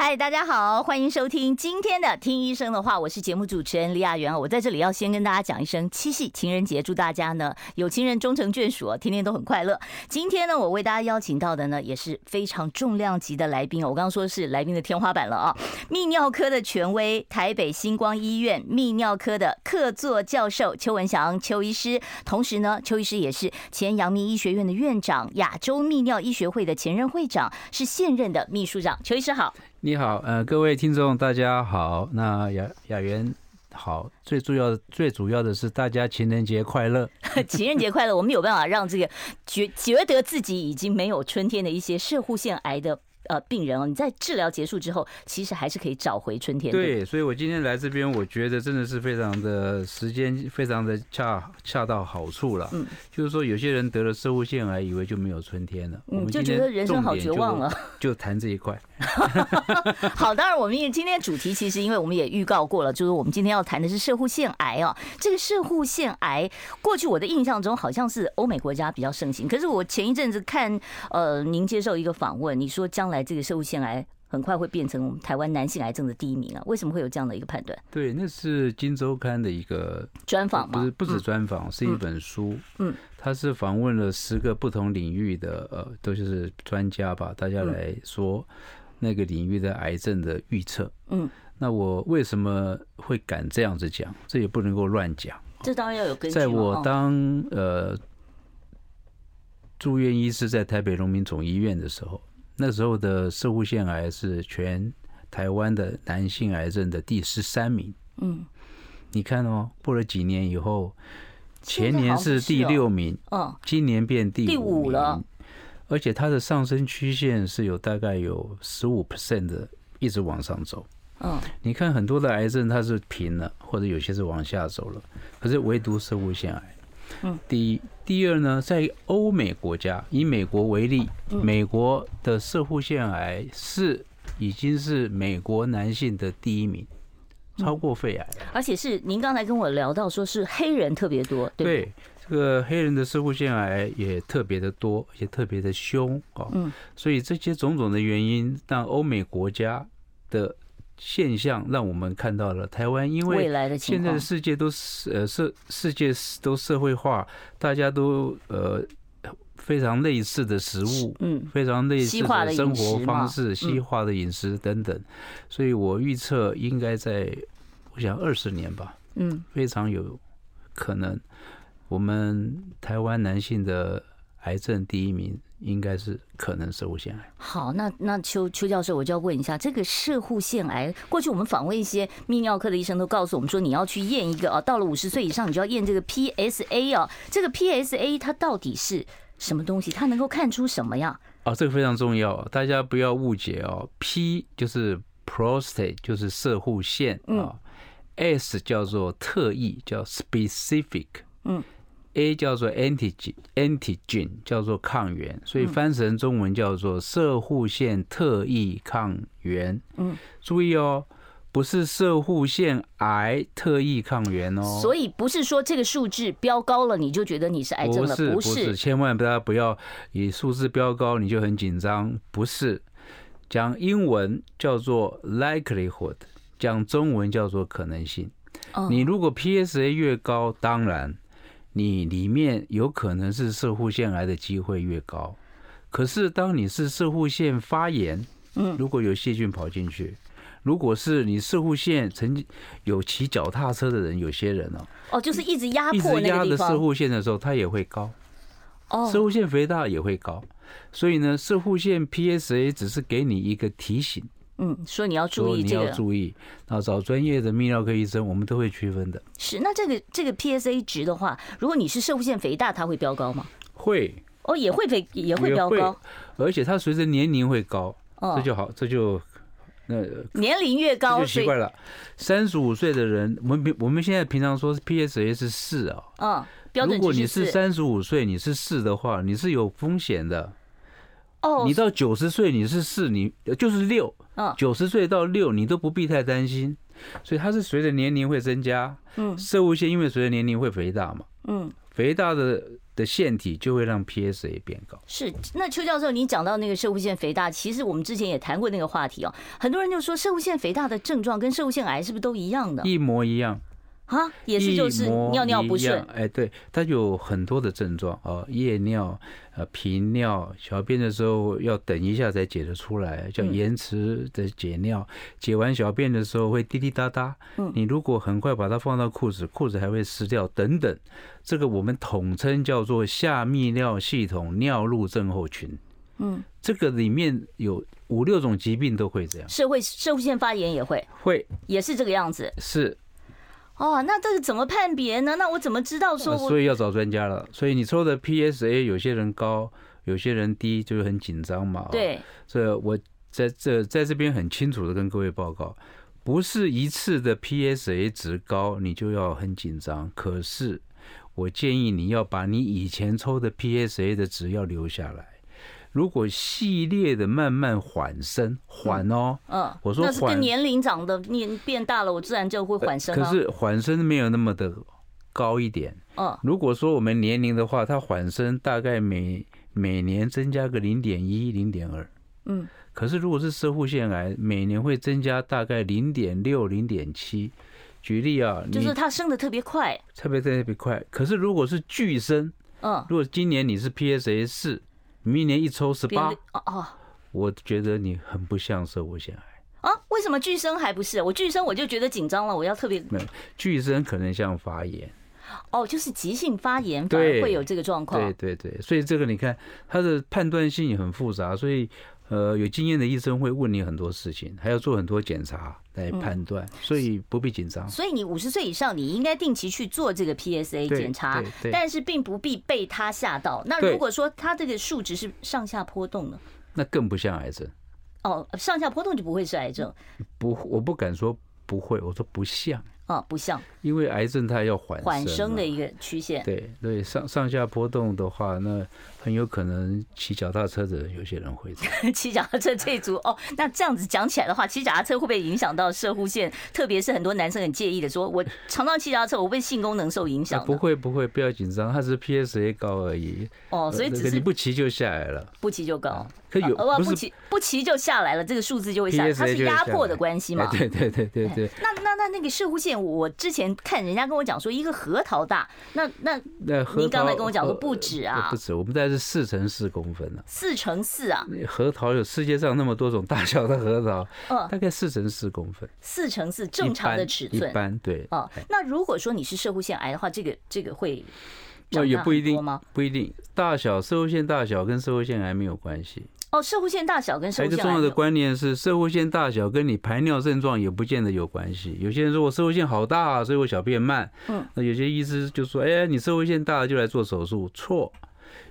嗨，大家好，欢迎收听今天的《听医生的话》，我是节目主持人李雅媛。我在这里要先跟大家讲一声七夕情人节，祝大家呢有情人终成眷属，天天都很快乐。今天呢，我为大家邀请到的呢也是非常重量级的来宾，我刚刚说是来宾的天花板了啊！泌尿科的权威，台北星光医院泌尿科的客座教授邱文祥邱医师，同时呢，邱医师也是前阳明医学院的院长，亚洲泌尿医学会的前任会长，是现任的秘书长。邱医师好。你好，呃，各位听众，大家好。那雅雅媛好，最重要的、最主要的是大家情人节快乐。情人节快乐，我们有办法让这个觉觉得自己已经没有春天的一些射护腺癌的。呃，病人哦，你在治疗结束之后，其实还是可以找回春天。对，所以我今天来这边，我觉得真的是非常的时间，非常的恰恰到好处了。嗯，就是说有些人得了摄护腺癌，以为就没有春天了，嗯，就觉得人生好绝望了。就谈这一块。好，当然我们也今天主题其实，因为我们也预告过了，就是我们今天要谈的是射护腺癌哦。这个射护腺癌，过去我的印象中好像是欧美国家比较盛行，可是我前一阵子看呃您接受一个访问，你说将来。这个摄护腺癌很快会变成我们台湾男性癌症的第一名啊？为什么会有这样的一个判断？对，那是《金周刊》的一个专访吗？不是，不止专访，是一本书。嗯，他是访问了十个不同领域的呃，都就是专家吧，大家来说那个领域的癌症的预测。嗯，那我为什么会敢这样子讲？这也不能够乱讲。这当然要有根据。在我当呃住院医师在台北农民总医院的时候。那时候的摄护腺癌是全台湾的男性癌症的第十三名。嗯，你看哦，过了几年以后，前年是第六名，嗯，今年变第五了，而且它的上升曲线是有大概有十五 percent 的一直往上走。嗯，你看很多的癌症它是平了，或者有些是往下走了，可是唯独摄护腺癌。嗯，第一，第二呢，在欧美国家，以美国为例，美国的射护腺癌是已经是美国男性的第一名，超过肺癌，而且是您刚才跟我聊到说是黑人特别多，对，对，这个黑人的射护腺癌也特别的多，也特别的凶啊，嗯，所以这些种种的原因，让欧美国家的。现象让我们看到了台湾，因为现在的世界都是呃社世界都社会化，大家都呃非常类似的食物，嗯，非常类似的生活方式，西化的饮食等等，所以我预测应该在我想二十年吧，嗯，非常有可能我们台湾男性的癌症第一名。应该是可能摄护腺癌。好，那那邱邱教授，我就要问一下，这个射护腺癌，过去我们访问一些泌尿科的医生，都告诉我们说，你要去验一个啊，到了五十岁以上，你就要验这个 PSA 啊。这个 PSA 它到底是什么东西？它能够看出什么呀？哦，这个非常重要，大家不要误解哦。P 就是 prostate，就是射护腺啊。S 叫做特异，叫 specific。嗯。A 叫做 antigen，antigen 叫做抗原，所以翻成中文叫做射护腺特异抗原。嗯，注意哦，不是射护腺癌特异抗原哦。所以不是说这个数字标高了你就觉得你是癌症了，不是，不是，千万大家不要以数字标高你就很紧张，不是。讲英文叫做 likelihood，讲中文叫做可能性。你如果 PSA 越高，当然。你里面有可能是射护腺癌的机会越高，可是当你是射护腺发炎，嗯，如果有细菌跑进去，如果是你射护腺曾经有骑脚踏车的人，有些人哦，哦，就是一直压迫，一直压的射护腺的时候，它也会高，哦，射护腺肥大也会高，所以呢，射护腺 PSA 只是给你一个提醒。嗯，说你要注意这个，你要注意，然后找专业的泌尿科医生，我们都会区分的。是，那这个这个 PSA 值的话，如果你是摄护腺肥大，它会飙高吗？会，哦，也会肥，也会飙高，而且它随着年龄会高，哦这就好，这就那年龄越高就奇怪了。三十五岁的人，我们我们现在平常说是 PSA 是四啊，嗯。如果你是三十五岁，你是四的话，你是有风险的。哦，你到九十岁你是四，你就是六。嗯，九十岁到六你都不必太担心，所以它是随着年龄会增加。嗯，摄护腺因为随着年龄会肥大嘛。嗯，肥大的的腺体就会让 PSA 变高。是，那邱教授，你讲到那个射物腺肥大，其实我们之前也谈过那个话题哦。很多人就说射物腺肥大的症状跟射物腺癌是不是都一样的？一模一样。啊，也是就是尿尿不顺，哎，对，它有很多的症状啊，夜尿、呃频尿、小便的时候要等一下才解得出来，叫延迟的解尿，解完小便的时候会滴滴答答，嗯，你如果很快把它放到裤子，裤子还会湿掉，等等，这个我们统称叫做下泌尿系统尿路症候群，嗯，这个里面有五六种疾病都会这样，社会社会性发炎也会，会。也是这个样子，是。哦，那这个怎么判别呢？那我怎么知道说？所以要找专家了。所以你抽的 PSA 有些人高，有些人低，就是很紧张嘛。对。这我在这在这边很清楚的跟各位报告，不是一次的 PSA 值高你就要很紧张。可是我建议你要把你以前抽的 PSA 的值要留下来。如果系列的慢慢缓升，缓哦，嗯，我说缓，那是跟年龄长的年变大了，我自然就会缓升。可是缓升没有那么的高一点，嗯，如果说我们年龄的话，它缓升大概每每年增加个零点一、零点二，嗯，可是如果是射护腺癌，每年会增加大概零点六、零点七。举例啊，就是它升的特别快，特别特别快。可是如果是巨升，嗯，如果今年你是 PSA 四。明年一抽十八哦哦，我觉得你很不像摄护腺癌啊？为什么巨生还不是？我巨生我就觉得紧张了，我要特别没有巨生可能像发炎哦，就是急性发炎反而会有这个状况。对对对，所以这个你看它的判断性也很复杂，所以。呃，有经验的医生会问你很多事情，还要做很多检查来判断，所以不必紧张。所以你五十岁以上，你应该定期去做这个 PSA 检查，但是并不必被它吓到。那如果说它这个数值是上下波动呢？那更不像癌症。哦，上下波动就不会是癌症。不，我不敢说不会，我说不像。啊，不像，因为癌症它要缓缓升的一个曲线。对对，上上下波动的话，那很有可能骑脚踏车的有些人会 骑脚踏车这一组哦。那这样子讲起来的话，骑脚踏车会不会影响到射护线？特别是很多男生很介意的说，我常常骑脚踏车，我会不会性功能受影响？不会不会，不要紧张，它只是 PSA 高而已。哦，所以只是你不骑就下来了，不骑就高。可有不骑不骑就下来了，这个数字就会下来，它是压迫的关系嘛？对对对对对。那那那那个射护线，我之前。看人家跟我讲说一个核桃大，那那那您刚才跟我讲说不止啊，不止，我们大概是四乘四公分呢，四乘四啊，核桃有世界上那么多种大小的核桃，嗯，大概四乘四公分，四乘四正常的尺寸，一般对。哦，那如果说你是射护腺癌的话，这个这个会那也不一定吗？不一定，大小射护腺大小跟射护腺癌没有关系。哦，射护腺大小跟摄护腺癌。一个重要的观念是，射护腺大小跟你排尿症状也不见得有关系。有些人说我射护腺好大，所以我小便慢。嗯，那有些医师就说，哎，你射护腺大就来做手术。错，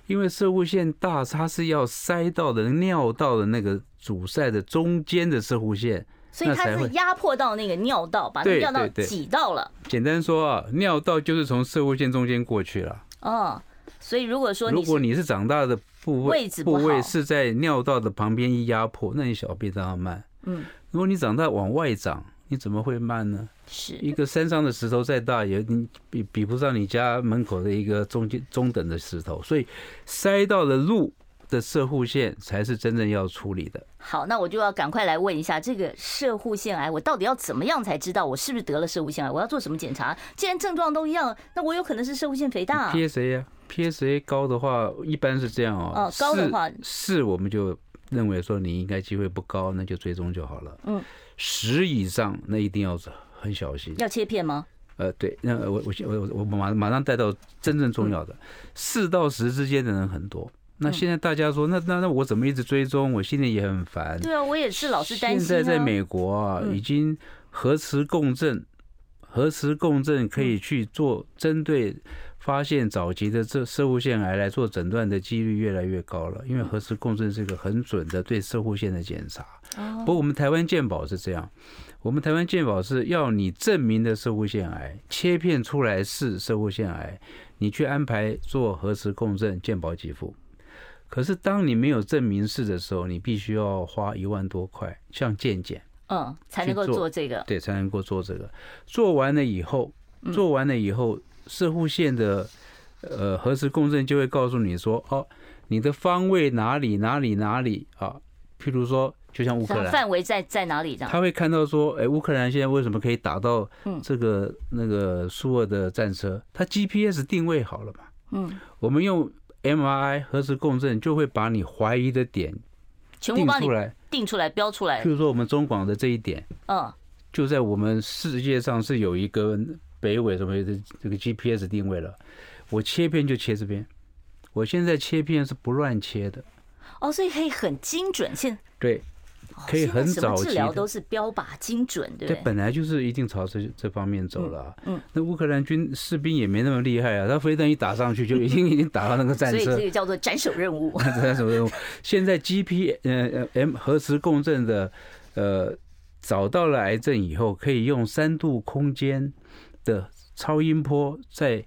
因为射护线大，它是要塞到的尿道的那个阻塞的中间的射护线，所以它是压迫到那个尿道，把尿道挤到了。简单说啊，尿道就是从射护线中间过去了。哦，所以如果说如果你是长大的。部位位置部位是在尿道的旁边一压迫，那你小便当然慢。嗯，如果你长大往外长，你怎么会慢呢？是一个山上的石头再大，也你比比不上你家门口的一个中间中等的石头。所以塞到了路的射护线才是真正要处理的。好，那我就要赶快来问一下，这个射护腺癌，我到底要怎么样才知道我是不是得了射护腺癌？我要做什么检查？既然症状都一样，那我有可能是射护腺肥大。PSA 呀。PSA 高的话，一般是这样哦。哦，高的话，是我们就认为说你应该机会不高，那就追踪就好了。嗯，十以上那一定要很小心。要切片吗？呃，对，那我我我我马马上带到真正重要的。四到十之间的人很多，那现在大家说，那那那我怎么一直追踪？我心里也很烦。对啊，我也是老是担心。现在在美国啊，已经核磁共振。核磁共振可以去做针对发现早期的这射护腺癌来做诊断的几率越来越高了，因为核磁共振是一个很准的对射护腺的检查。不过我们台湾健保是这样，我们台湾健保是要你证明的射护腺癌切片出来是射护腺癌，你去安排做核磁共振，健保给付。可是当你没有证明是的时候，你必须要花一万多块，像健检，嗯，才能够做这个，对，才能够做这个。做完了以后，做完了以后，摄护线的呃核磁共振就会告诉你说，哦，你的方位哪里哪里哪里啊？譬如说，就像乌克兰，范围在在哪里这样？他会看到说，哎，乌克兰现在为什么可以打到这个那个苏俄的战车？它 GPS 定位好了嘛？嗯，我们用。MRI 核磁共振就会把你怀疑的点定出来，定出来，标出来。譬如说我们中广的这一点，嗯，就在我们世界上是有一个北纬什么的这个 GPS 定位了。我切片就切这边，我现在切片是不乱切的。哦，所以可以很精准。现对。可以很早期治疗都是标靶精准，对不对？本来就是一定朝这这方面走了。嗯，那乌克兰军士兵也没那么厉害啊，他飞弹一打上去就已经 已经打到那个战车。所以这个叫做斩首任务。斩首任务。现在 G P 呃呃 M 核磁共振的呃找到了癌症以后，可以用三度空间的超音波在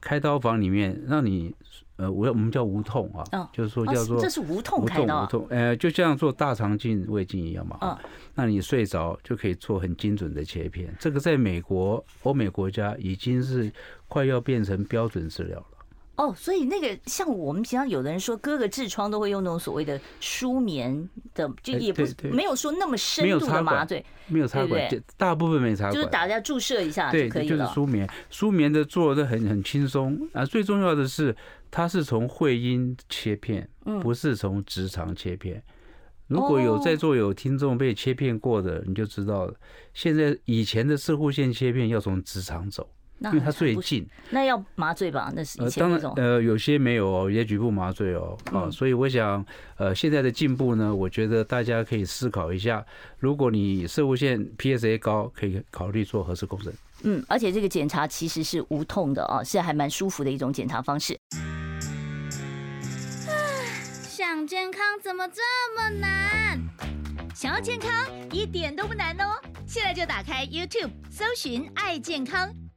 开刀房里面让你。呃，我我们叫无痛啊，就是说叫做这是无痛开刀，无痛，呃，就像做大肠镜、胃镜一样嘛。嗯，那你睡着就可以做很精准的切片，这个在美国、欧美国家已经是快要变成标准治疗了。哦，所以那个像我们平常有的人说割个痔疮都会用那种所谓的舒眠的，就也不没有说那么深度的麻醉，没有插管，大部分没插管，就是大家注射一下就可以了。就是舒眠，舒眠的做的很很轻松啊。最重要的是，它是从会阴切片，不是从直肠切片。如果有在座有听众被切片过的，你就知道了。现在以前的摄护线切片要从直肠走。因为它最近，那要麻醉吧？那是以前那种。呃，有些没有哦，也局部麻醉哦。啊，所以我想，呃，现在的进步呢，我觉得大家可以思考一下，如果你射物线 PSA 高，可以考虑做核磁共振。嗯，而且这个检查其实是无痛的啊，是还蛮舒服的一种检查方式。想健康怎么这么难？想要健康一点都不难哦，现在就打开 YouTube，搜寻“爱健康”。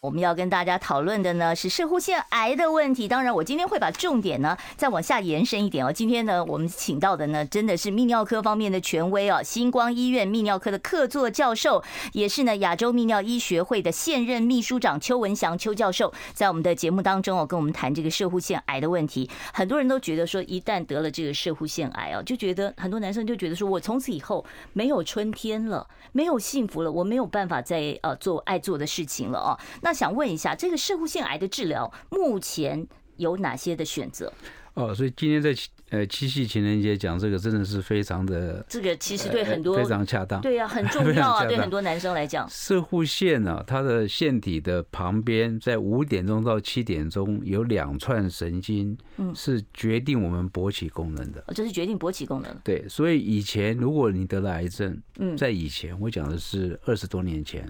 我们要跟大家讨论的呢是射护腺癌的问题。当然，我今天会把重点呢再往下延伸一点哦。今天呢，我们请到的呢真的是泌尿科方面的权威哦，星光医院泌尿科的客座教授，也是呢亚洲泌尿医学会的现任秘书长邱文祥邱教授，在我们的节目当中哦，跟我们谈这个射护腺癌的问题。很多人都觉得说，一旦得了这个射护腺癌哦，就觉得很多男生就觉得说我从此以后没有春天了，没有幸福了，我没有办法再呃做爱做的事情了哦。那想问一下，这个射护腺癌的治疗目前有哪些的选择？哦，所以今天在呃七夕情人节讲这个，真的是非常的这个其实对很多、呃、非常恰当，对呀、啊，很重要啊，对很多男生来讲，射护腺呢，它的腺体的旁边，在五点钟到七点钟有两串神经，嗯，是决定我们勃起功能的，哦，这是决定勃起功能。对，所以以前如果你得了癌症，嗯，在以前我讲的是二十多年前，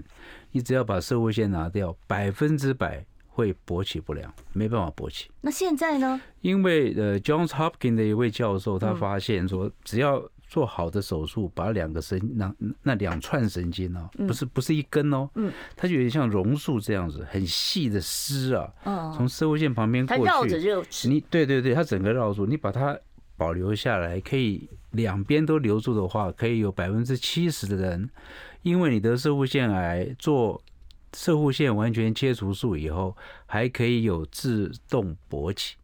你只要把社会线拿掉，百分之百。会勃起不良，没办法勃起。那现在呢？因为呃，Johns Hopkins 的一位教授，他发现说，只要做好的手术，把两个神那那两串神经哦，不是不是一根哦，嗯，它就有点像榕树这样子，很细的丝啊，从社会线旁边过去，它绕着肉，你对对对，它整个绕住，你把它保留下来，可以两边都留住的话，可以有百分之七十的人，因为你得射护腺癌做。射护腺完全切除术以后，还可以有自动勃起。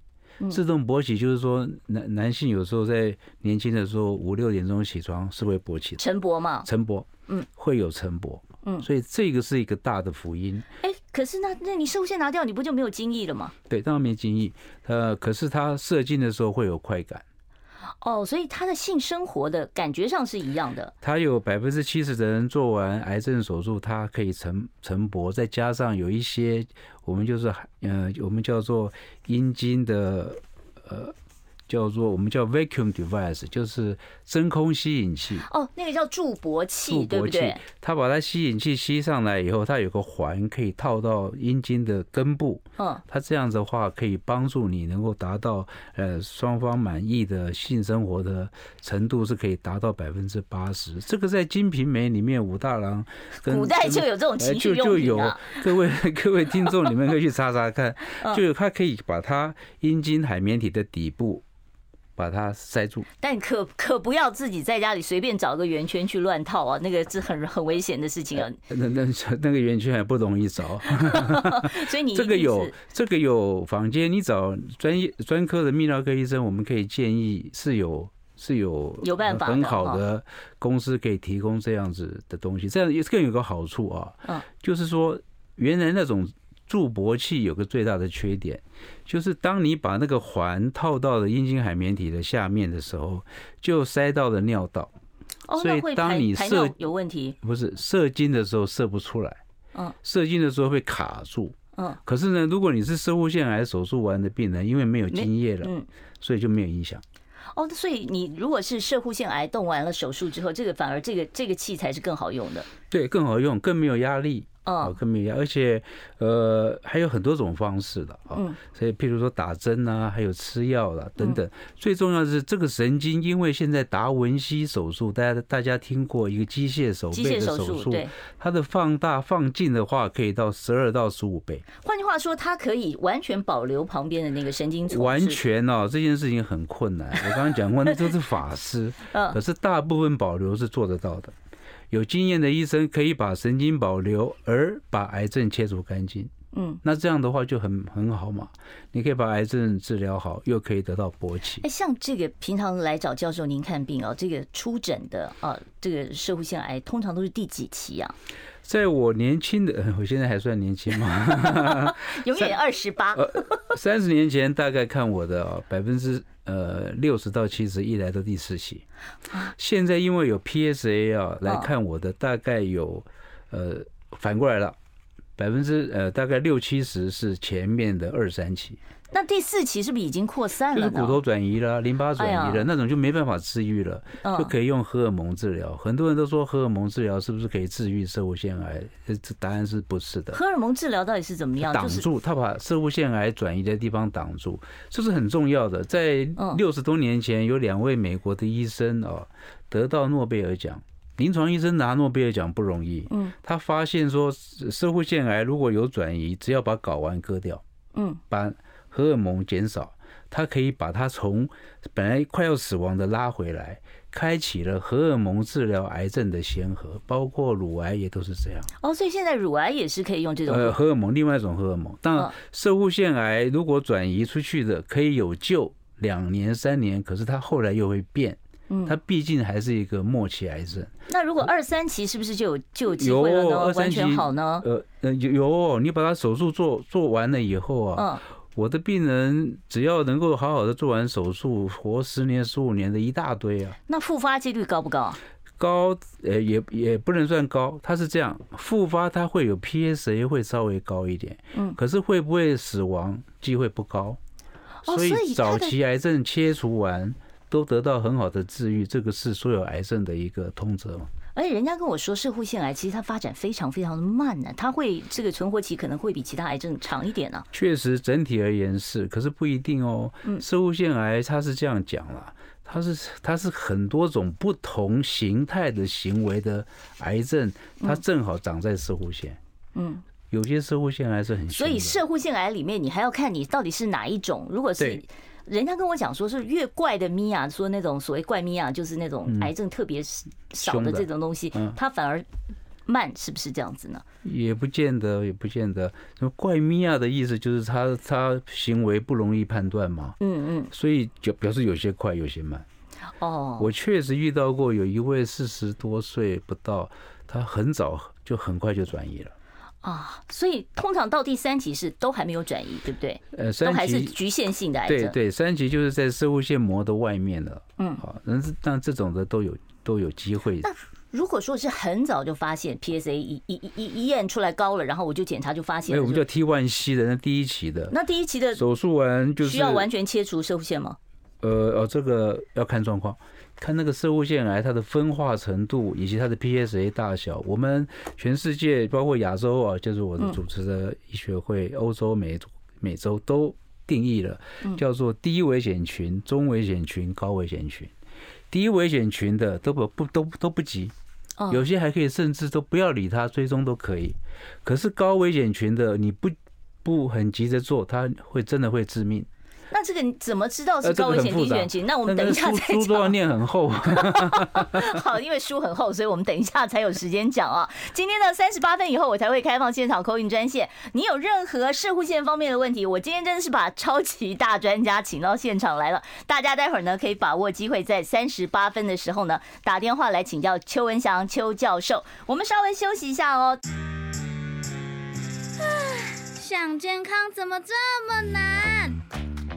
自动勃起就是说，男男性有时候在年轻的时候五六点钟起床是会勃起的，晨勃嘛，晨勃，嗯，会有晨勃，嗯，所以这个是一个大的福音。哎，可是那那你射护腺拿掉，你不就没有精液了吗？对，当然没精液。呃，可是它射精的时候会有快感。哦，所以他的性生活的感觉上是一样的。他有百分之七十的人做完癌症手术，他可以成成勃，再加上有一些我们就是呃，我们叫做阴茎的呃。叫做我们叫 vacuum device，就是真空吸引器。哦，那个叫助勃器，对不对？它把它吸引器吸上来以后，它有个环可以套到阴茎的根部。嗯，它这样子的话可以帮助你能够达到呃双方满意的性生活的程度，是可以达到百分之八十。这个在《金瓶梅》里面武大郎古代就有这种情趣用品啊。各位 各位听众，你们可以去查查看，就有它可以把它阴茎海绵体的底部。把它塞住，但可可不要自己在家里随便找个圆圈去乱套啊，那个是很很危险的事情啊。那那那个圆圈还不容易找，所以你这个有这个有房间，你找专业专科的泌尿科医生，我们可以建议是有是有有办法很好的公司可以提供这样子的东西，这样也更有个好处啊，嗯，就是说原来那种。助勃器有个最大的缺点，就是当你把那个环套到了阴茎海绵体的下面的时候，就塞到了尿道。哦，所以当你射有问题，不是射精的时候射不出来。嗯，射精的时候会卡住。嗯，可是呢，如果你是射护腺癌手术完的病人，因为没有精液了，嗯，所以就没有影响。哦，所以你如果是射护腺癌动完了手术之后，这个反而这个这个器材是更好用的。对，更好用，更没有压力。哦，更没有，而且呃还有很多种方式的啊，所以譬如说打针啊，还有吃药啦等等。最重要的是这个神经，因为现在达文西手术，大家大家听过一个机械手背的手术，它的放大放近的话可以到十二到十五倍。换句话说，它可以完全保留旁边的那个神经丛。完全哦，这件事情很困难。我刚刚讲过，那都是法师，可是大部分保留是做得到的。有经验的医生可以把神经保留，而把癌症切除干净。嗯，那这样的话就很很好嘛。你可以把癌症治疗好，又可以得到勃起。哎，像这个平常来找教授您看病啊，这个出诊的啊，这个社会腺癌通常都是第几期啊？在我年轻的，我现在还算年轻吗？永远二十八。三十年前大概看我的百分之。呃，六十到七十，一来到第四期。现在因为有 PSA 啊，来看我的大概有，呃，反过来了，百分之呃大概六七十是前面的二三期。那第四期是不是已经扩散了？就是骨头转移了，淋巴转移了，那种就没办法治愈了，就可以用荷尔蒙治疗。很多人都说荷尔蒙治疗是不是可以治愈摄护腺癌？这答案是不是的。荷尔蒙治疗到底是怎么样？挡住，他把摄护腺癌转移的地方挡住，这是很重要的。在六十多年前，有两位美国的医生哦，得到诺贝尔奖。临床医生拿诺贝尔奖不容易。嗯，他发现说，社会腺癌如果有转移，只要把睾丸割掉，嗯，把。荷尔蒙减少，它可以把它从本来快要死亡的拉回来，开启了荷尔蒙治疗癌症的先河，包括乳癌也都是这样。哦，所以现在乳癌也是可以用这种呃荷尔蒙，另外一种荷尔蒙。当然，摄护腺癌如果转移出去的可以有救两年三年，可是它后来又会变，嗯，它毕竟还是一个末期癌症。那如果二三期是不是就有就有机会了呢？完全好呢？呃呃有有，你把它手术做做完了以后啊，嗯。我的病人只要能够好好的做完手术，活十年、十五年的一大堆啊。那复发几率高不高啊？高，呃，也也不能算高。它是这样，复发它会有 PSA 会稍微高一点，嗯，可是会不会死亡机会不高。所以早期癌症切除完都得到很好的治愈，这个是所有癌症的一个通则嘛。而且人家跟我说，射护腺癌其实它发展非常非常的慢呢，它会这个存活期可能会比其他癌症长一点呢。确实，整体而言是，可是不一定哦。嗯，摄护腺癌它是这样讲了，它是它是很多种不同形态的行为的癌症，它正好长在射护腺。嗯，有些摄护腺癌是很。所以摄护腺癌里面，你还要看你到底是哪一种。如果是。人家跟我讲说，是越怪的咪啊，说那种所谓怪咪啊，就是那种癌症特别少的这种东西，它反而慢，是不是这样子呢？也不见得，也不见得。那怪咪啊的意思就是他他行为不容易判断嘛。嗯嗯。所以就表示有些快，有些慢。哦。我确实遇到过有一位四十多岁不到，他很早就很快就转移了。啊，所以通常到第三期是都还没有转移，对不对？呃，都还是局限性的癌症。对对，三期就是在摄护腺膜的外面了。嗯，好，那但这种的都有都有机会。那如果说是很早就发现 PSA 一一一一验出来高了，然后我就检查就发现哎，我们叫 T1C 的那第一期的。那第一期的手术完就是需要完全切除摄护腺吗？呃哦，这个要看状况。看那个摄护腺癌，它的分化程度以及它的 PSA 大小，我们全世界包括亚洲啊，就是我的主持的医学会，欧洲、美美洲都定义了，叫做低危险群、中危险群、高危险群。低危险群的都不不都都不急，有些还可以甚至都不要理它，追踪都可以。可是高危险群的，你不不很急着做，它会真的会致命。那这个你怎么知道是高危险低险情？那我们等一下再讲。书都要念很厚。好，因为书很厚，所以我们等一下才有时间讲啊。今天的三十八分以后，我才会开放现场 call in 专线。你有任何摄护线方面的问题，我今天真的是把超级大专家请到现场来了。大家待会儿呢可以把握机会，在三十八分的时候呢打电话来请教邱文祥邱教授。我们稍微休息一下哦。想健康怎么这么难？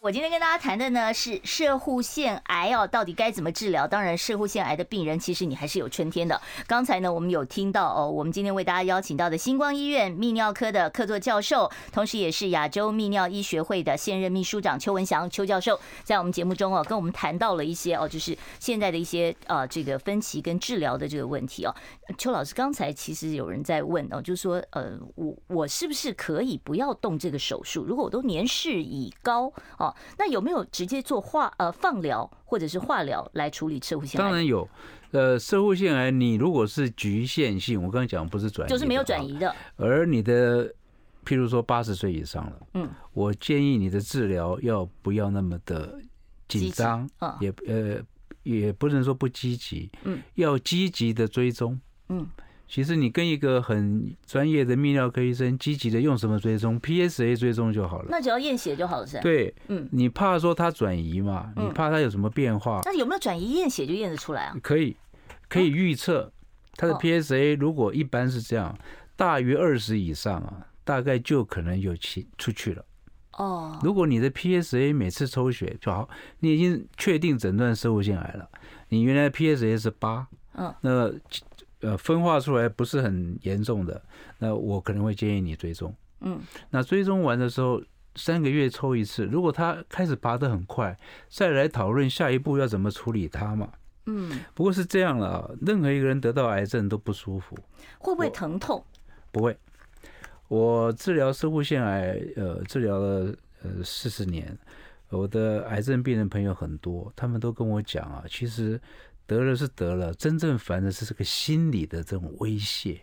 我今天跟大家谈的呢是摄护腺癌哦，到底该怎么治疗？当然，摄护腺癌的病人其实你还是有春天的。刚才呢，我们有听到哦，我们今天为大家邀请到的星光医院泌尿科的客座教授，同时也是亚洲泌尿医学会的现任秘书长邱文祥邱教授，在我们节目中哦，跟我们谈到了一些哦，就是现在的一些呃这个分歧跟治疗的这个问题哦。邱老师，刚才其实有人在问哦，就是说呃，我我是不是可以不要动这个手术？如果我都年事已高哦。那有没有直接做化呃放疗或者是化疗来处理摄护腺癌？当然有，呃，射护腺癌你如果是局限性，我刚才讲不是转移，就是没有转移的。而你的譬如说八十岁以上了，嗯，我建议你的治疗要不要那么的紧张，也呃也不能说不积极，嗯，要积极的追踪，嗯。其实你跟一个很专业的泌尿科医生积极的用什么追踪，PSA 追踪就好了。那只要验血就好了，是吧？对，嗯，你怕说它转移嘛？你怕它有什么变化？那有没有转移？验血就验得出来啊？可以，可以预测它的 PSA。如果一般是这样，大于二十以上啊，大概就可能有其出去了。哦，如果你的 PSA 每次抽血就好，你已经确定诊断生物腺癌了，你原来 PSA 是八，嗯，那。呃，分化出来不是很严重的，那我可能会建议你追踪。嗯，那追踪完的时候，三个月抽一次。如果他开始拔得很快，再来讨论下一步要怎么处理它嘛。嗯，不过是这样了，任何一个人得到癌症都不舒服，会不会疼痛？不会。我治疗摄护腺癌，呃，治疗了呃四十年，我的癌症病人朋友很多，他们都跟我讲啊，其实。得了是得了，真正烦的是这个心理的这种威胁。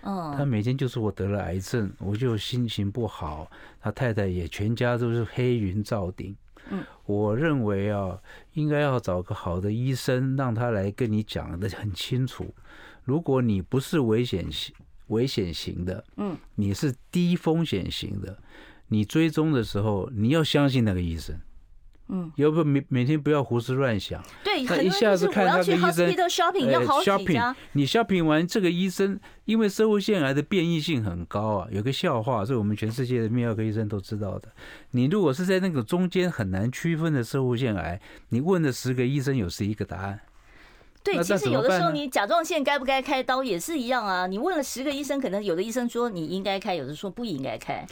嗯，他每天就说我得了癌症，我就心情不好。他太太也全家都是黑云罩顶。嗯，我认为啊，应该要找个好的医生，让他来跟你讲的很清楚。如果你不是危险型、危险型的，嗯，你是低风险型的，你追踪的时候，你要相信那个医生。嗯，要不每每天不要胡思乱想。对，他一下子看那个医生，shopping 要好几家。你 shopping 完这个医生，因为生物腺癌的变异性很高啊，有个笑话，是我们全世界的泌尿科医生都知道的。你如果是在那个中间很难区分的生物腺癌，你问了十个医生，有十一个答案。对，其实有的时候你甲状腺该不该开刀也是一样啊。你问了十个医生，可能有的医生说你应该开，有的说不应该开。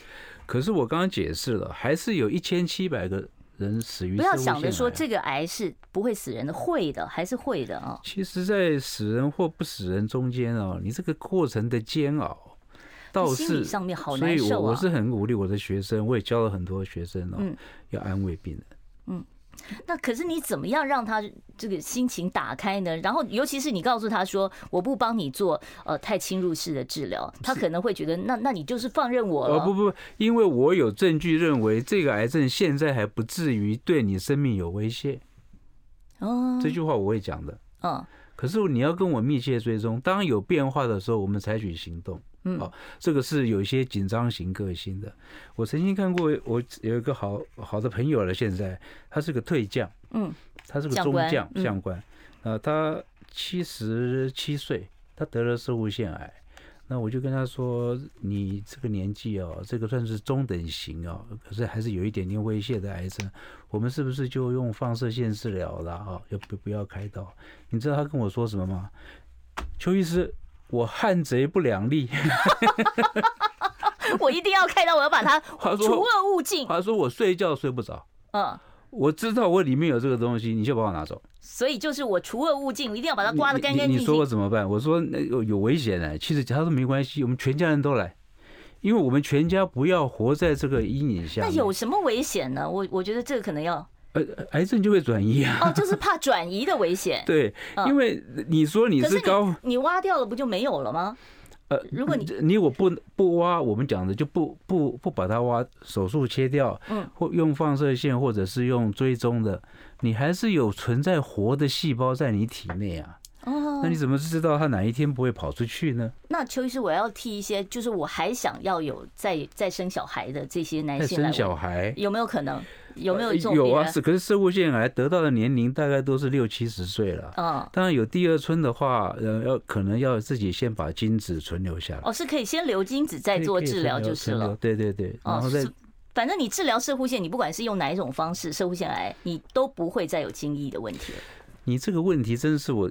可是我刚刚解释了，还是有一千七百个。人死于，不要想着说这个癌是不会死人的，会的，还是会的啊。其实，在死人或不死人中间哦，你这个过程的煎熬，倒是心理上面好难受啊。所以我是很鼓励我的学生，我也教了很多学生哦，要安慰病人。嗯，那可是你怎么样让他这个心情打开呢？然后尤其是你告诉他说我不帮你做呃太侵入式的治疗，他可能会觉得那那你就是放任我了。哦不不，因为我有证据认为这个癌症现在还不至于对你生命有威胁。哦，这句话我会讲的。嗯，可是你要跟我密切追踪，当有变化的时候，我们采取行动。嗯，哦，这个是有一些紧张型个性的。我曾经看过，我有一个好好的朋友了，现在他是个退将，嗯，他是个中将将官，呃，他七十七岁，他得了摄护腺癌。那我就跟他说：“你这个年纪哦，这个算是中等型哦，可是还是有一点点危险的癌症。我们是不是就用放射线治疗了啊？要不不要开刀？你知道他跟我说什么吗？邱医师。”我汉贼不两立，我一定要开刀，我要把它除恶务尽。他说我睡觉睡不着，嗯，我知道我里面有这个东西，你就把我拿走。所以就是我除恶务尽，我一定要把它刮得干干净净。你说我怎么办？我说那有有危险呢。其实他说没关系，我们全家人都来，因为我们全家不要活在这个阴影下。那有什么危险呢？我我觉得这个可能要。呃，癌症就会转移啊！哦，就是怕转移的危险。对，因为你说你是高，你，你挖掉了不就没有了吗？呃，如果你你我不不挖，我们讲的就不不不把它挖，手术切掉，嗯，或用放射线或者是用追踪的，你还是有存在活的细胞在你体内啊。哦，那你怎么知道他哪一天不会跑出去呢？那邱医师，我要替一些就是我还想要有再再生小孩的这些男性来，生小孩有没有可能？有没有这种？有啊，是可是射护腺癌得到的年龄大概都是六七十岁了。嗯，当然有第二春的话，呃，要可能要自己先把精子存留下来。哦，是可以先留精子再做治疗就是了。对对对，然后再，反正你治疗射护腺，你不管是用哪一种方式，射护腺癌你都不会再有精液的问题了。你这个问题真是我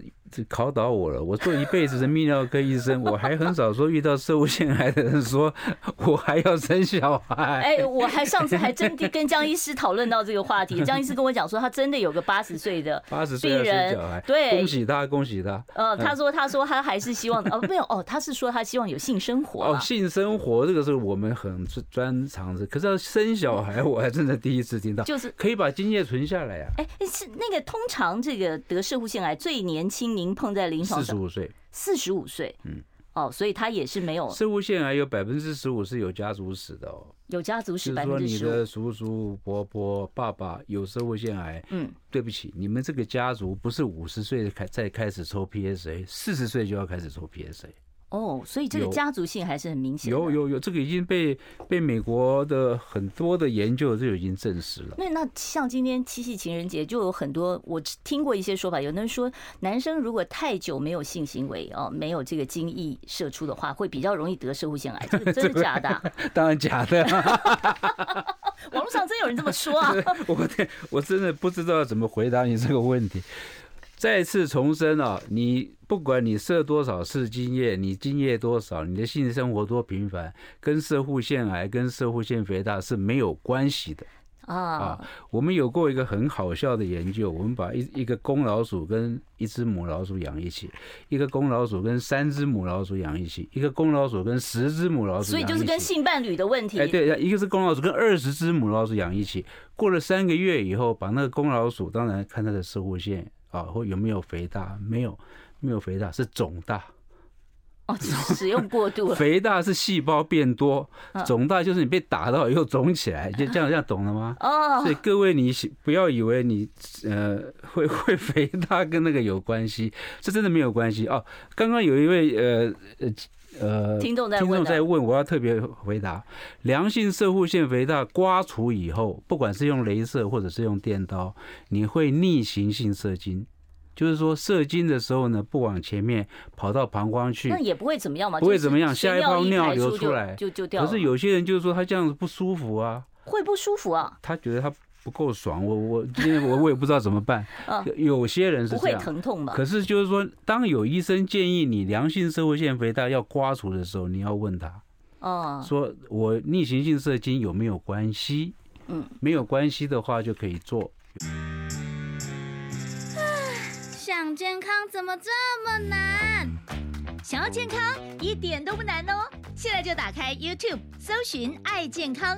考倒我了。我做一辈子的泌尿科医生，我还很少说遇到社会腺癌的人说我还要生小孩。哎，我还上次还真的跟江医师讨论到这个话题。江医师跟我讲说，他真的有个八十岁的八十岁的人对，恭喜他，恭喜他。呃，他说他说他还是希望哦，没有哦，他是说他希望有性生活。哦，性生活这个是我们很专长的，可是要生小孩，我还真的第一次听到，就是可以把精液存下来呀。哎，是那个通常这个。得摄护腺癌最年轻，您碰在临床上四十五岁，四十五岁，嗯，哦，所以他也是没有生物腺癌有百分之十五是有家族史的哦，有家族史，比如说你的叔叔、伯伯、爸爸有生物腺癌，嗯，对不起，你们这个家族不是五十岁开再开始抽 PSA，四十岁就要开始抽 PSA。哦，所以这个家族性还是很明显。有有有，这个已经被被美国的很多的研究就已经证实了。那那像今天七夕情人节，就有很多我听过一些说法，有的人说男生如果太久没有性行为哦，没有这个精液射出的话，会比较容易得社会腺癌。这个真的 假的啊？当然假的。网络上真有人这么说啊！我我真的不知道怎么回答你这个问题。再次重申啊，你不管你射多少次精液，你精液多少，你的性生活多频繁，跟射护腺癌、跟射护腺肥大是没有关系的啊。我们有过一个很好笑的研究，我们把一一个公老鼠跟一只母老鼠养一起，一个公老鼠跟三只母老鼠养一起，一个公老鼠跟十只母老鼠养一起。所以就是跟性伴侣的问题。哎，对，一个是公老鼠跟二十只母老鼠养一起，过了三个月以后，把那个公老鼠，当然看它的射护腺。啊，或有没有肥大？没有，没有肥大，是肿大。哦，使用过度了。肥大是细胞变多，肿大就是你被打到以后肿起来，就这样，这样懂了吗？哦。所以各位，你不要以为你呃会会肥大跟那个有关系，这真的没有关系哦。刚刚有一位呃呃呃听众在听众在问，我要特别回答：良性射护腺肥大刮除以后，不管是用镭射或者是用电刀，你会逆行性射精。就是说，射精的时候呢，不往前面跑到膀胱去，那也不会怎么样嘛，不会怎么样，下一泡尿流出来就就掉。可是有些人就是说他这样子不舒服啊，会不舒服啊？他觉得他不够爽，我我今天我我也不知道怎么办。有些人是不会疼痛嘛。可是就是说，当有医生建议你良性社会腺肥大要刮除的时候，你要问他，哦，说我逆行性射精有没有关系？嗯，没有关系的话就可以做。想健康怎么这么难？想要健康一点都不难哦！现在就打开 YouTube，搜寻“爱健康”，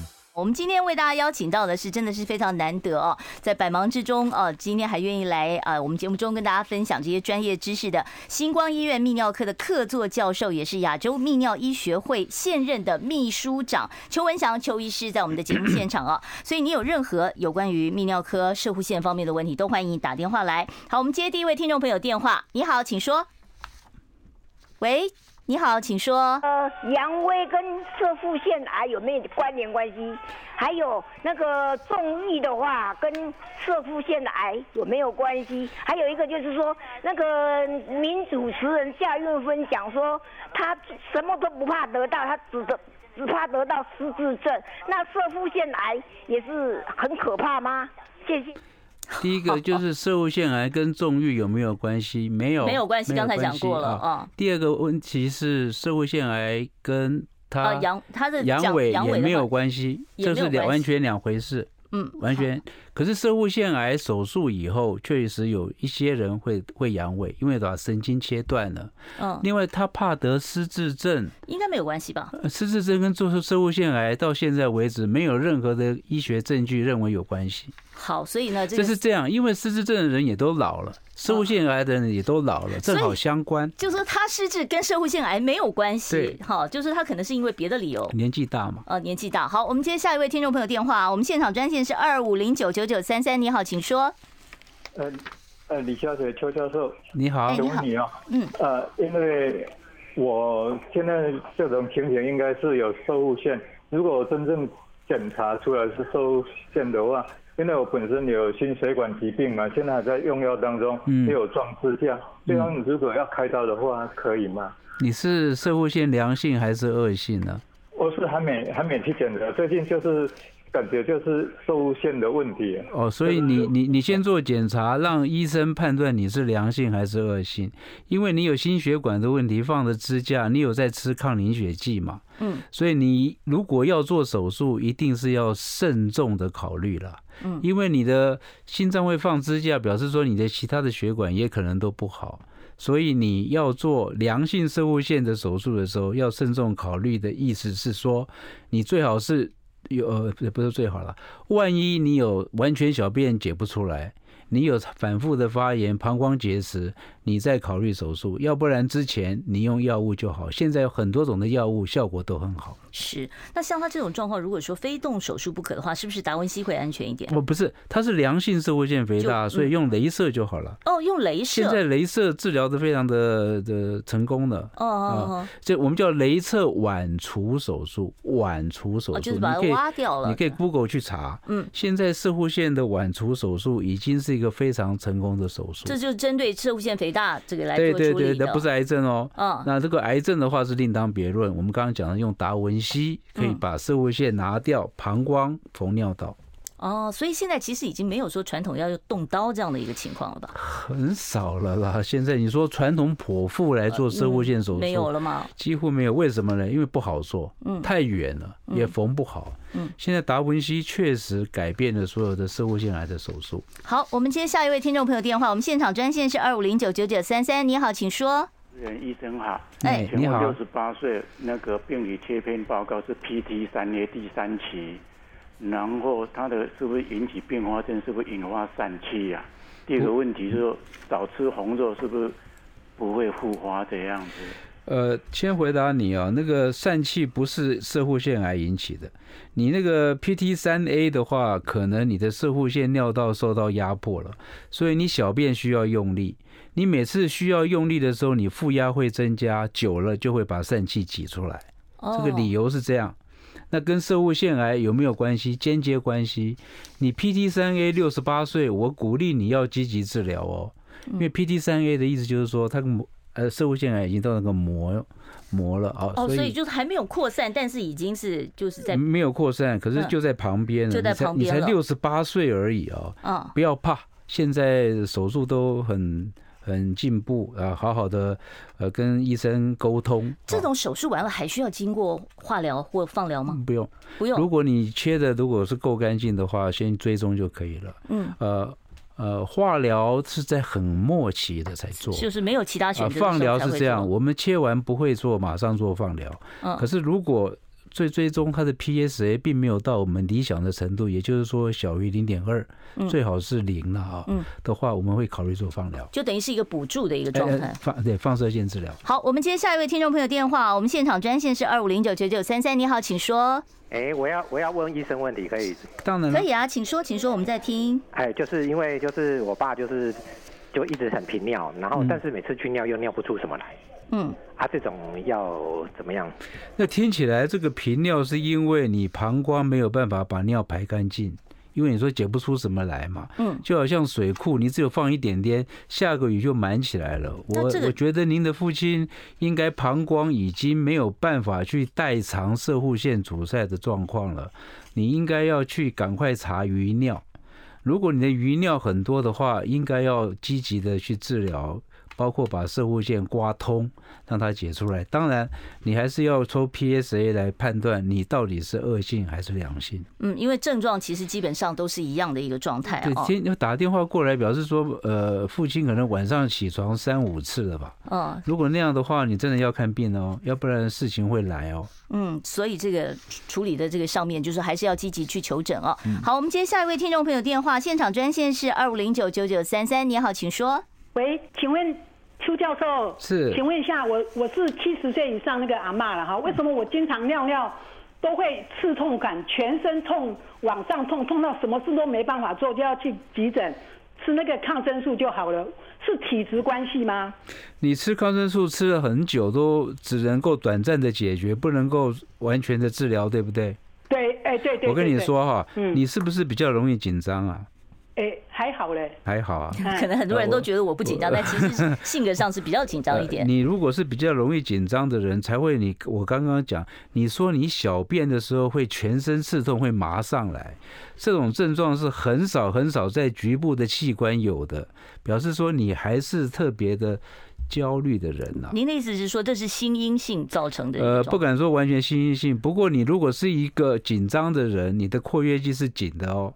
我们今天为大家邀请到的是，真的是非常难得哦，在百忙之中哦，今天还愿意来啊，我们节目中跟大家分享这些专业知识的星光医院泌尿科的客座教授，也是亚洲泌尿医学会现任的秘书长邱文祥邱医师，在我们的节目现场哦。所以你有任何有关于泌尿科摄护线方面的问题，都欢迎你打电话来。好，我们接第一位听众朋友电话，你好，请说。喂。你好，请说。呃，阳痿跟射腹腺癌有没有关联关系？还有那个纵欲的话，跟射腹腺癌有没有关系？还有一个就是说，那个名主持人夏运芬讲说，他什么都不怕得到，他只得只怕得到失智症。那射腹腺癌也是很可怕吗？谢谢。第一个就是摄护腺癌跟纵欲有没有关系？没有，没有关系。刚才讲过了啊。第二个问题是社会腺癌跟他阳他的阳痿也没有关系，这是两完全两回事。嗯，完全。可是社会腺癌手术以后，确实有一些人会会阳痿，因为把神经切断了。嗯。另外，他怕得失智症，应该没有关系吧？失智症跟做摄护腺癌到现在为止，没有任何的医学证据认为有关系。好，所以呢，这是这样，因为失智症的人也都老了，摄护腺癌的人也都老了，正好相关。就是说他失智跟社会腺癌没有关系。对，好，就是他可能是因为别的理由，年纪大嘛。呃，年纪大。好，我们接下一位听众朋友电话，我们现场专线是二五零九九九三三，你好，请说。呃呃，李小姐，邱教授，你好，请问你啊，嗯，呃，因为我现在这种情形应该是有摄护腺，如果真正检查出来是摄护腺的话。因为我本身有心血管疾病嘛，现在还在用药当中，又有装支架。这样如果要开刀的话，可以吗？你是射护腺良性还是恶性呢？我是还没还没去检查，最近就是。感觉就是摄护腺的问题哦，所以你你你先做检查，让医生判断你是良性还是恶性，因为你有心血管的问题，放的支架，你有在吃抗凝血剂嘛？嗯，所以你如果要做手术，一定是要慎重的考虑了。嗯，因为你的心脏会放支架，表示说你的其他的血管也可能都不好，所以你要做良性射物线的手术的时候，要慎重考虑的意思是说，你最好是。有呃，不是最好了。万一你有完全小便解不出来，你有反复的发炎、膀胱结石，你再考虑手术。要不然之前你用药物就好。现在有很多种的药物效果都很好。是，那像他这种状况，如果说非动手术不可的话，是不是达文西会安全一点？哦，不是，它是良性社会腺肥大，所以用镭射就好了。哦，用镭射。现在镭射治疗的非常的的成功的。哦哦哦。这我们叫镭射晚除手术，晚除手术，就是把它挖掉了。你可以 Google 去查。嗯。现在射护腺的晚除手术已经是一个非常成功的手术。这就是针对射护腺肥大这个来做处理的。对对对，那不是癌症哦。嗯。那这个癌症的话是另当别论。我们刚刚讲的用达文西可以。把射物线拿掉，膀胱缝尿道。哦，所以现在其实已经没有说传统要用动刀这样的一个情况了吧？很少了啦。现在你说传统剖腹来做生物线手术，没有了吗？几乎没有。为什么呢？因为不好做，嗯，太远了，也缝不好。嗯，现在达文西确实改变了所有的生物腺癌的手术。好，我们接下一位听众朋友电话，我们现场专线是二五零九九九三三，你好，请说。医生好，哎，你好，六十八岁，那个病理切片报告是 PT 三 A 第三期，然后它的是不是引起并发症？是不是引发疝气呀？第二个问题是说，少吃红肉是不是不会复发这样子？呃，先回答你啊，那个疝气不是射护腺癌引起的，你那个 PT 三 A 的话，可能你的射护腺尿道受到压迫了，所以你小便需要用力。你每次需要用力的时候，你负压会增加，久了就会把疝气挤出来。这个理由是这样。那跟射物腺癌有没有关系？间接关系。你 PT 三 A 六十八岁，我鼓励你要积极治疗哦。因为 PT 三 A 的意思就是说，它膜呃射物腺癌已经到那个膜膜了啊。哦，所以就是还没有扩散，但是已经是就是在没有扩散，可是就在旁边了。就在旁边。你才六十八岁而已哦。嗯。不要怕，现在手术都很。很进步啊，好好的呃跟医生沟通。这种手术完了还需要经过化疗或放疗吗？不用，不用。如果你切的如果是够干净的话，先追踪就可以了。嗯，呃。呃，化疗是在很末期的才做，就是没有其他选择。放疗是这样，我们切完不会做，马上做放疗。嗯，可是如果最最终它的 PSA 并没有到我们理想的程度，也就是说小于零点二，最好是零了啊。嗯，的话我们会考虑做放疗，就等于是一个补助的一个状态。放对放射线治疗。好，我们接下一位听众朋友电话，我们现场专线是二五零九九九三三，你好，请说。哎，我要我要问医生问题，可以？当然可以啊，请说，请说，我们在听。哎，就是因为就是我爸就是就一直很频尿，然后但是每次去尿又尿不出什么来。嗯，啊，这种要怎么样？那听起来这个频尿是因为你膀胱没有办法把尿排干净。因为你说解不出什么来嘛，嗯，就好像水库，你只有放一点点，下个雨就满起来了。我我觉得您的父亲应该膀胱已经没有办法去代偿射护腺阻塞的状况了，你应该要去赶快查余尿。如果你的余尿很多的话，应该要积极的去治疗。包括把射护线刮通，让它解出来。当然，你还是要抽 PSA 来判断你到底是恶性还是良性。嗯，因为症状其实基本上都是一样的一个状态啊。对，今天打电话过来表示说，呃，父亲可能晚上起床三五次了吧？嗯，如果那样的话，你真的要看病哦，要不然事情会来哦。嗯，所以这个处理的这个上面，就是还是要积极去求诊哦。好，我们接下一位听众朋友电话，现场专线是二五零九九九三三，你好，请说。喂，请问。邱教授，是，请问一下，我我是七十岁以上那个阿嬷了哈，为什么我经常尿尿都会刺痛感，全身痛，往上痛，痛到什么事都没办法做，就要去急诊吃那个抗生素就好了，是体质关系吗？你吃抗生素吃了很久，都只能够短暂的解决，不能够完全的治疗，对不对？对，哎，对对。我跟你说哈，嗯，你是不是比较容易紧张啊？哎，还好嘞，还好啊。可能很多人都觉得我不紧张，但其实 性格上是比较紧张一点。你如果是比较容易紧张的人，才会你我刚刚讲，你说你小便的时候会全身刺痛，会麻上来，这种症状是很少很少在局部的器官有的，表示说你还是特别的焦虑的人呐。您的意思是说这是心因性造成的？呃，不敢说完全心因性，不过你如果是一个紧张的人，你的括约肌是紧的哦。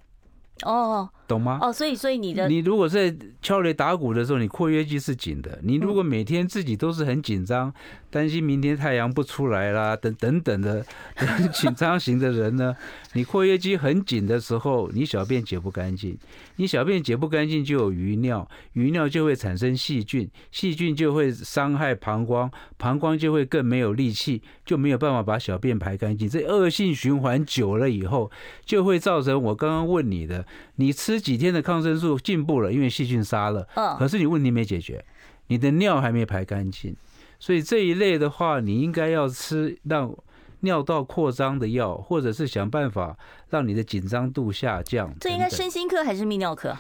哦。懂吗？哦，所以所以你的，你如果在敲雷打鼓的时候，你括约肌是紧的。你如果每天自己都是很紧张，担心明天太阳不出来啦，等等等的 紧张型的人呢，你括约肌很紧的时候，你小便解不干净，你小便解不干净就有余尿，余尿就会产生细菌，细菌就会伤害膀胱，膀胱就会更没有力气，就没有办法把小便排干净。这恶性循环久了以后，就会造成我刚刚问你的，你吃。这几天的抗生素进步了，因为细菌杀了。嗯，可是你问题没解决，你的尿还没排干净，所以这一类的话，你应该要吃让尿道扩张的药，或者是想办法让你的紧张度下降。这应该身心科还是泌尿科？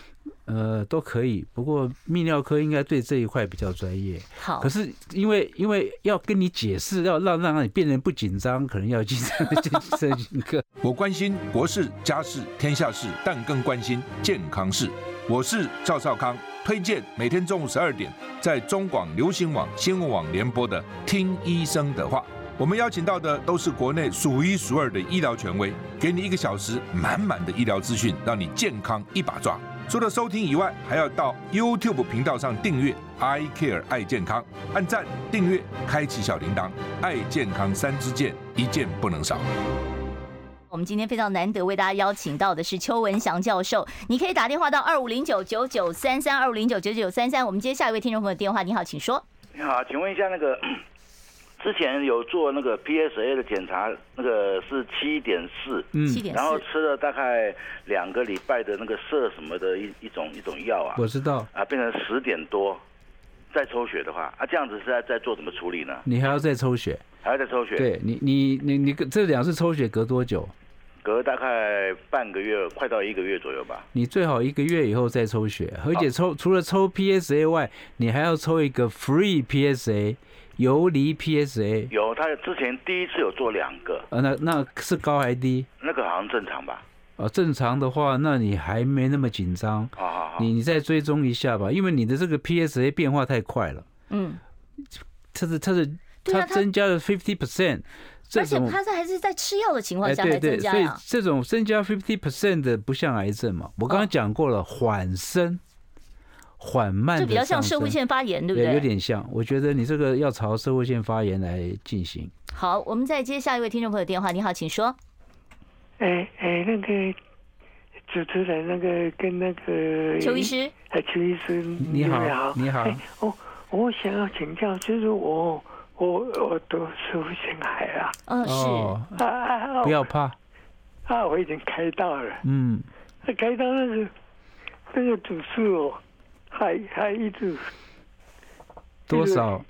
呃，都可以，不过泌尿科应该对这一块比较专业。好，可是因为因为要跟你解释，要让让你变得不紧张，可能要经常去 身心科。我关心国事、家事、天下事，但更关心健康事。我是赵少康，推荐每天中午十二点在中广流行网、新闻网联播的《听医生的话》。我们邀请到的都是国内数一数二的医疗权威，给你一个小时满满的医疗资讯，让你健康一把抓。除了收听以外，还要到 YouTube 频道上订阅 I Care 爱健康，按赞、订阅、开启小铃铛，爱健康三支箭，一件不能少。我们今天非常难得为大家邀请到的是邱文祥教授，你可以打电话到二五零九九九三三二五零九九九三三。我们接下一位听众朋友电话，你好，请说。你好，请问一下那个。之前有做那个 PSA 的检查，那个是七点四，嗯，然后吃了大概两个礼拜的那个射什么的一一种一种药啊，我知道啊，变成十点多，再抽血的话啊，这样子是在在做什么处理呢？你还要再抽血，还要再抽血？对你，你你你这两次抽血隔多久？隔大概半个月，快到一个月左右吧。你最好一个月以后再抽血，而且抽除了抽 PSA 外，你还要抽一个 Free PSA。游离 PSA 有，他之前第一次有做两个，呃，那那是高还低？那个好像正常吧。啊，正常的话，那你还没那么紧张。好好好，你你再追踪一下吧，因为你的这个 PSA 变化太快了。嗯，它是它是它增加了 fifty percent，而且他是还是在吃药的情况下还增加、啊、所以这种增加 fifty percent 的不像癌症嘛。我刚刚讲过了，缓升。缓慢，就比较像社会腺发炎，对不对？有点像。我觉得你这个要朝社会腺发炎来进行。好，我们再接下一位听众朋友电话。你好，请说。哎哎，那个主持人，那个跟那个邱医师，哎，邱医师，你好，你好。哦，我想要请教，就是我我我得摄护腺癌了。嗯，是。啊，不要怕。啊，我已经开到了。嗯。开到那个那个主诉哦。还还一直多少？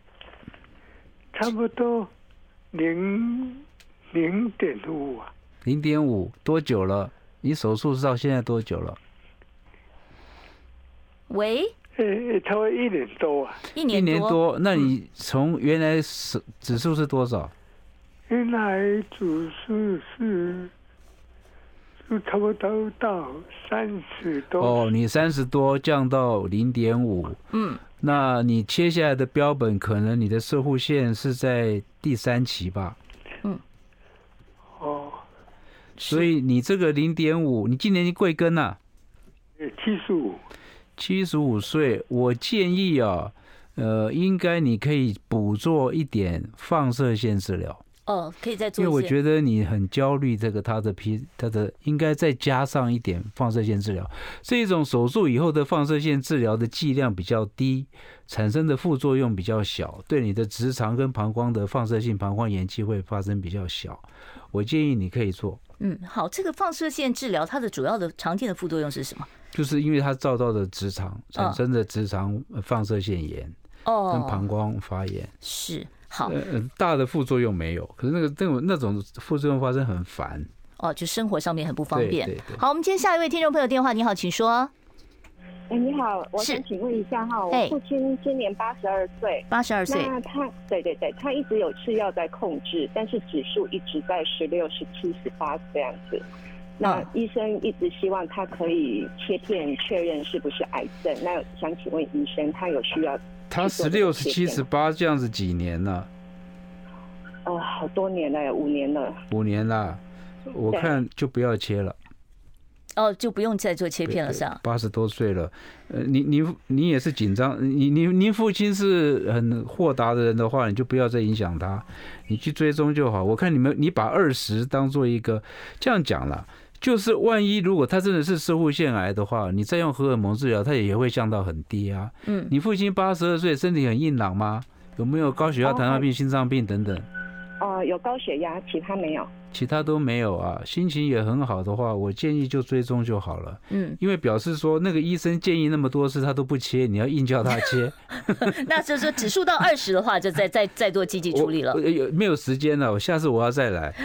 差不多零零点五啊。零点五多久了？你手术到现在多久了？喂？呃，差不多一年多啊。一年一年多，那你从原来指指数是多少？原来指数是。就差不多到三十多哦，你三十多降到零点五，嗯，那你切下来的标本可能你的射护线是在第三期吧，嗯，哦，所以你这个零点五，你今年贵庚呐？七十五，七十五岁，我建议啊，呃，应该你可以补做一点放射线治疗。哦，可以再做。因为我觉得你很焦虑，这个他的皮，他的应该再加上一点放射线治疗。这种手术以后的放射线治疗的剂量比较低，产生的副作用比较小，对你的直肠跟膀胱的放射性膀胱炎机会发生比较小。我建议你可以做。嗯，好，这个放射线治疗它的主要的常见的副作用是什么？就是因为它照到的直肠产生的直肠放射线炎，哦，跟膀胱发炎是。好，呃，大的副作用没有，可是那个那种那种副作用发生很烦哦，就生活上面很不方便。对对对。好，我们接下一位听众朋友电话，你好，请说。哎，你好，我想请问一下哈，我父亲今年八十二岁，八十二岁，那他对对对，他一直有吃药在控制，但是指数一直在十六、十七、十八这样子。那医生一直希望他可以切片确认是不是癌症。那想请问医生，他有需要？他十六、十七、十八这样子几年了？哦，好多年了，五年了。五年了，我看就不要切了。哦，就不用再做切片了，是吧？八十多岁了，呃，您您您也是紧张，你您您父亲是很豁达的人的话，你就不要再影响他，你去追踪就好。我看你们，你把二十当做一个这样讲了。就是万一如果他真的是摄护腺癌的话，你再用荷尔蒙治疗，他也会降到很低啊。嗯，你父亲八十二岁，身体很硬朗吗？有没有高血压、糖尿病、心脏病等等？哦，有高血压，其他没有。其他都没有啊，心情也很好的话，我建议就追踪就好了。嗯，因为表示说那个医生建议那么多次他都不切，你要硬叫他切。那就是说指数到二十的话，就再 再再做积极处理了。有没有时间了？我下次我要再来，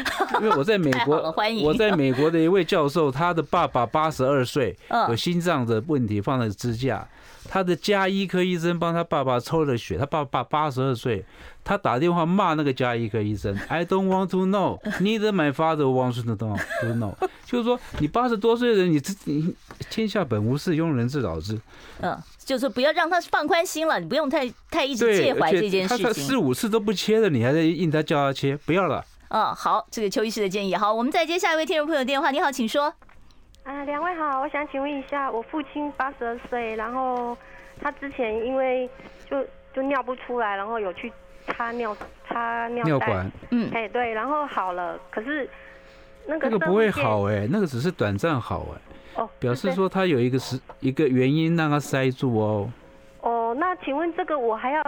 因为我在美国，欢迎我在美国的一位教授，他的爸爸八十二岁，有心脏的问题，放了支架。他的家医科医生帮他爸爸抽了血，他爸爸八十二岁，他打电话骂那个家医科医生，I don't want to know, neither my father wants to know. To know. 就是说，你八十多岁的人，你自己天下本无事，庸人自扰之。嗯，就是不要让他放宽心了，你不用太太一直介怀这件事情。他四五次都不切的，你还在硬他叫他切，不要了。嗯，好，这个邱医师的建议。好，我们再接下一位听众朋友电话。你好，请说。啊，两位好，我想请问一下，我父亲八十二岁，然后他之前因为就就尿不出来，然后有去插尿插尿尿管，嗯，哎对，然后好了，可是那个那个不会好哎，那个只是短暂好哎，哦，表示说他有一个是一个原因让他塞住哦。哦，那请问这个我还要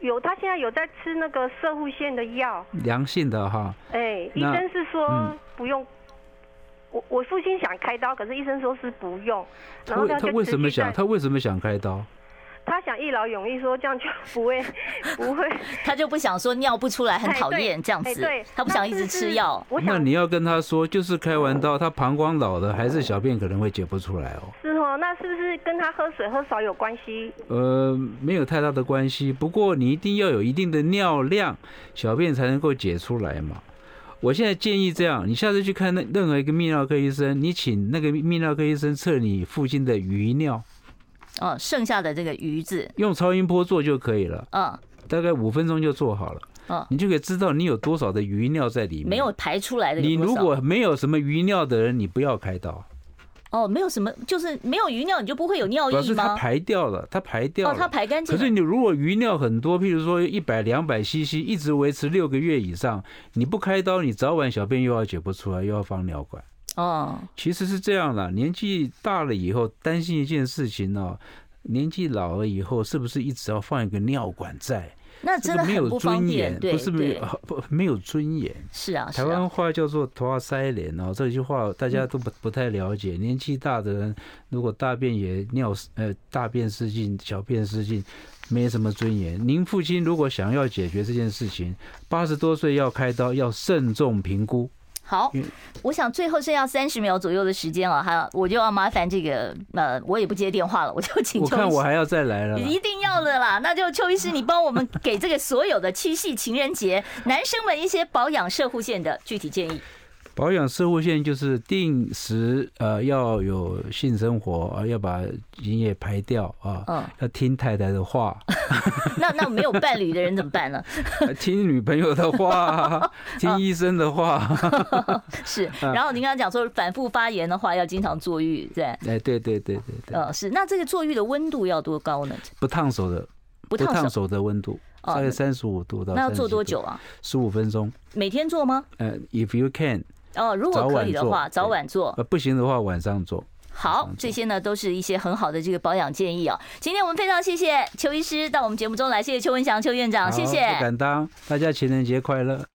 有？他现在有在吃那个射护腺的药，良性的哈？哎，医生是说不用。我我父亲想开刀，可是医生说是不用。然后他，他为什么想？他为什么想开刀？他想一劳永逸，说这样就不会 不会。他就不想说尿不出来很讨厌这样子。对，他不想一直吃药。那你要跟他说，就是开完刀，他膀胱老了，还是小便可能会解不出来哦。是哦，那是不是跟他喝水喝少有关系？呃，没有太大的关系。不过你一定要有一定的尿量，小便才能够解出来嘛。我现在建议这样，你下次去看那任何一个泌尿科医生，你请那个泌尿科医生测你附近的余尿。哦，剩下的这个余字，用超音波做就可以了。嗯，大概五分钟就做好了。嗯，你就可以知道你有多少的余尿在里面。没有排出来的。你如果没有什么余尿的人，你不要开刀。哦，没有什么，就是没有余尿，你就不会有尿意吗？是它排掉了，它排掉了。哦，它排干净。可是你如果余尿很多，譬如说一百、两百 CC，一直维持六个月以上，你不开刀，你早晚小便又要解不出来，又要放尿管。哦，其实是这样的，年纪大了以后，担心一件事情呢。年纪老了以后，是不是一直要放一个尿管在？那真的没有尊严，不是没有不没有尊严。是啊，台湾话叫做“拖腮脸”哦，这句话大家都不不太了解。年纪大的人，如果大便也尿呃大便失禁、小便失禁，没什么尊严。您父亲如果想要解决这件事情，八十多岁要开刀，要慎重评估。好，我想最后剩下三十秒左右的时间了，哈，我就要麻烦这个呃，我也不接电话了，我就请。我看我还要再来了，一定要的啦，那就邱医师，你帮我们给这个所有的七夕情人节男生们一些保养射护线的具体建议。保养摄护线就是定时呃要有性生活啊，要把精液排掉啊，嗯，要听太太的话。那那没有伴侣的人怎么办呢？听女朋友的话，听医生的话。是，然后您刚刚讲说反复发炎的话，要经常坐浴，对。哎，对对对对对。呃，是。那这个坐浴的温度要多高呢？不烫手的，不烫手的温度，大概三十五度到。那要做多久啊？十五分钟。每天做吗？呃，if you can。哦，如果可以的话，早晚做。呃，不行的话，晚上做。好，这些呢都是一些很好的这个保养建议哦。今天我们非常谢谢邱医师到我们节目中来，谢谢邱文祥邱院长，谢谢。不敢当，大家情人节快乐。